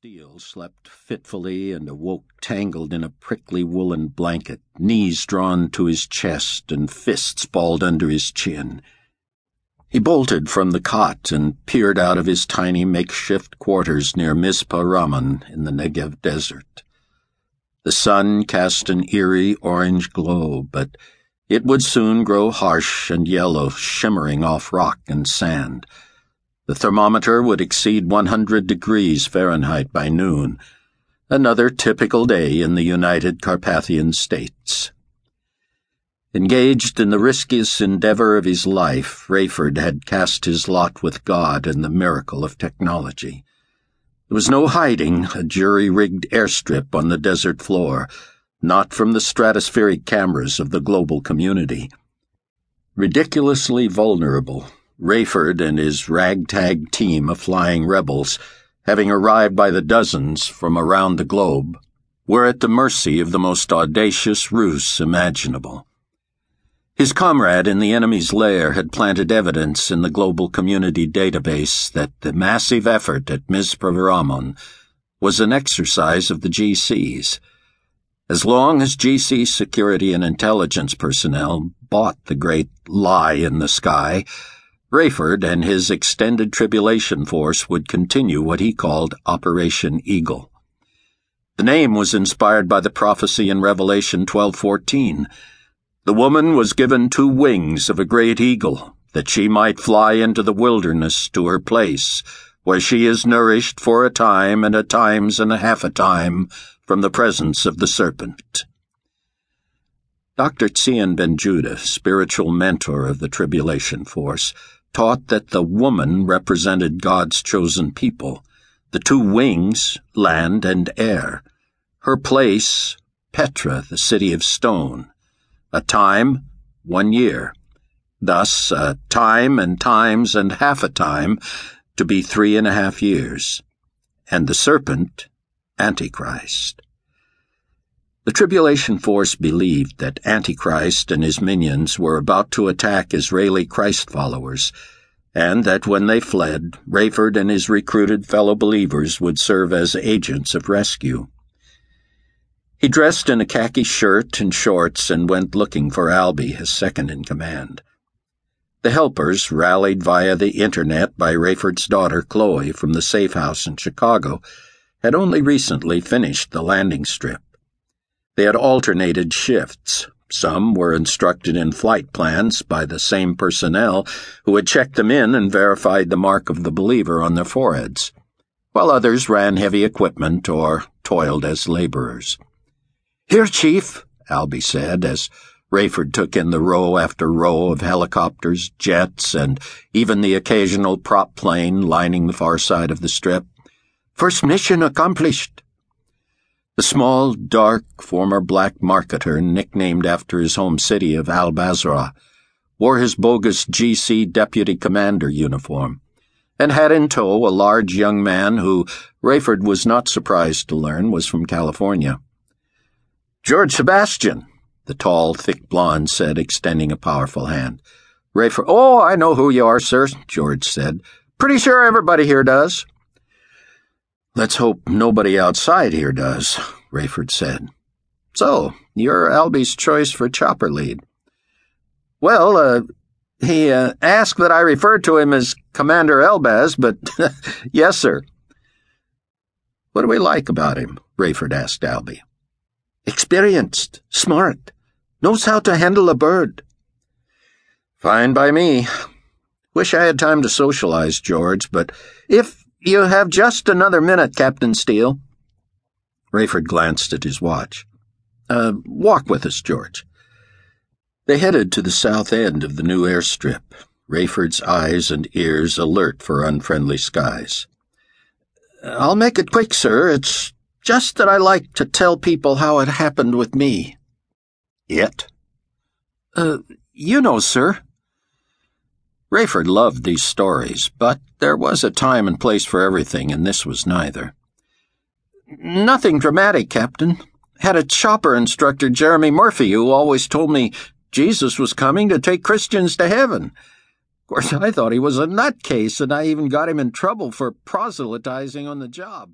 Steele slept fitfully and awoke tangled in a prickly woolen blanket, knees drawn to his chest and fists balled under his chin. He bolted from the cot and peered out of his tiny makeshift quarters near Mizpe Ramon in the Negev desert. The sun cast an eerie orange glow, but it would soon grow harsh and yellow, shimmering off rock and sand. The thermometer would exceed 100 degrees Fahrenheit by noon. Another typical day in the United Carpathian States. Engaged in the riskiest endeavor of his life, Rayford had cast his lot with God and the miracle of technology. There was no hiding a jury rigged airstrip on the desert floor, not from the stratospheric cameras of the global community. Ridiculously vulnerable, Rayford and his ragtag team of flying rebels, having arrived by the dozens from around the globe, were at the mercy of the most audacious ruse imaginable. His comrade in the enemy's lair had planted evidence in the global community database that the massive effort at Mizpe Ramon was an exercise of the GCs. As long as GC security and intelligence personnel bought the great lie in the sky, Rayford and his extended tribulation force would continue what he called Operation Eagle. The name was inspired by the prophecy in Revelation 12:14. The woman was given two wings of a great eagle, that she might fly into the wilderness to her place, where she is nourished for a time and a times and a half a time from the presence of the serpent. Dr. Tzion Ben Judah, spiritual mentor of the Tribulation Force, taught that the woman represented God's chosen people, the two wings, land and air, her place, Petra, the city of stone, a time, one year, thus a time and times and half a time to be three and a half years, and the serpent, Antichrist. The Tribulation Force believed that Antichrist and his minions were about to attack Israeli Christ followers, and that when they fled, Rayford and his recruited fellow believers would serve as agents of rescue. He dressed in a khaki shirt and shorts and went looking for Albie, his second in command. The helpers, rallied via the internet by Rayford's daughter Chloe from the safe house in Chicago, had only recently finished the landing strip. They had alternated shifts. Some were instructed in flight plans by the same personnel who had checked them in and verified the mark of the believer on their foreheads, while others ran heavy equipment or toiled as laborers. Here, Chief, Albie said as Rayford took in the row after row of helicopters, jets, and even the occasional prop plane lining the far side of the strip. First mission accomplished. The small, dark, former black marketer, nicknamed after his home city of Al Basra, wore his bogus GC deputy commander uniform, and had in tow a large young man who, Rayford was not surprised to learn, was from California. George Sebastian, the tall, thick blonde said, extending a powerful hand. Rayford, oh, I know who you are, sir, George said. Pretty sure everybody here does. Let's hope nobody outside here does, Rayford said. So, you're Albie's choice for chopper lead. Well, uh, he uh, asked that I refer to him as Commander Elbaz, but yes, sir. What do we like about him? Rayford asked Albie. Experienced, smart, knows how to handle a bird. Fine by me. Wish I had time to socialize, George, but if you have just another minute, Captain Steele. Rayford glanced at his watch. Uh, walk with us, George. They headed to the south end of the new airstrip, Rayford's eyes and ears alert for unfriendly skies. I'll make it quick, sir. It's just that I like to tell people how it happened with me. It? Uh, you know, sir. Rayford loved these stories, but there was a time and place for everything, and this was neither. Nothing dramatic, Captain. Had a chopper instructor, Jeremy Murphy, who always told me Jesus was coming to take Christians to heaven. Of course, I thought he was a nutcase, and I even got him in trouble for proselytizing on the job.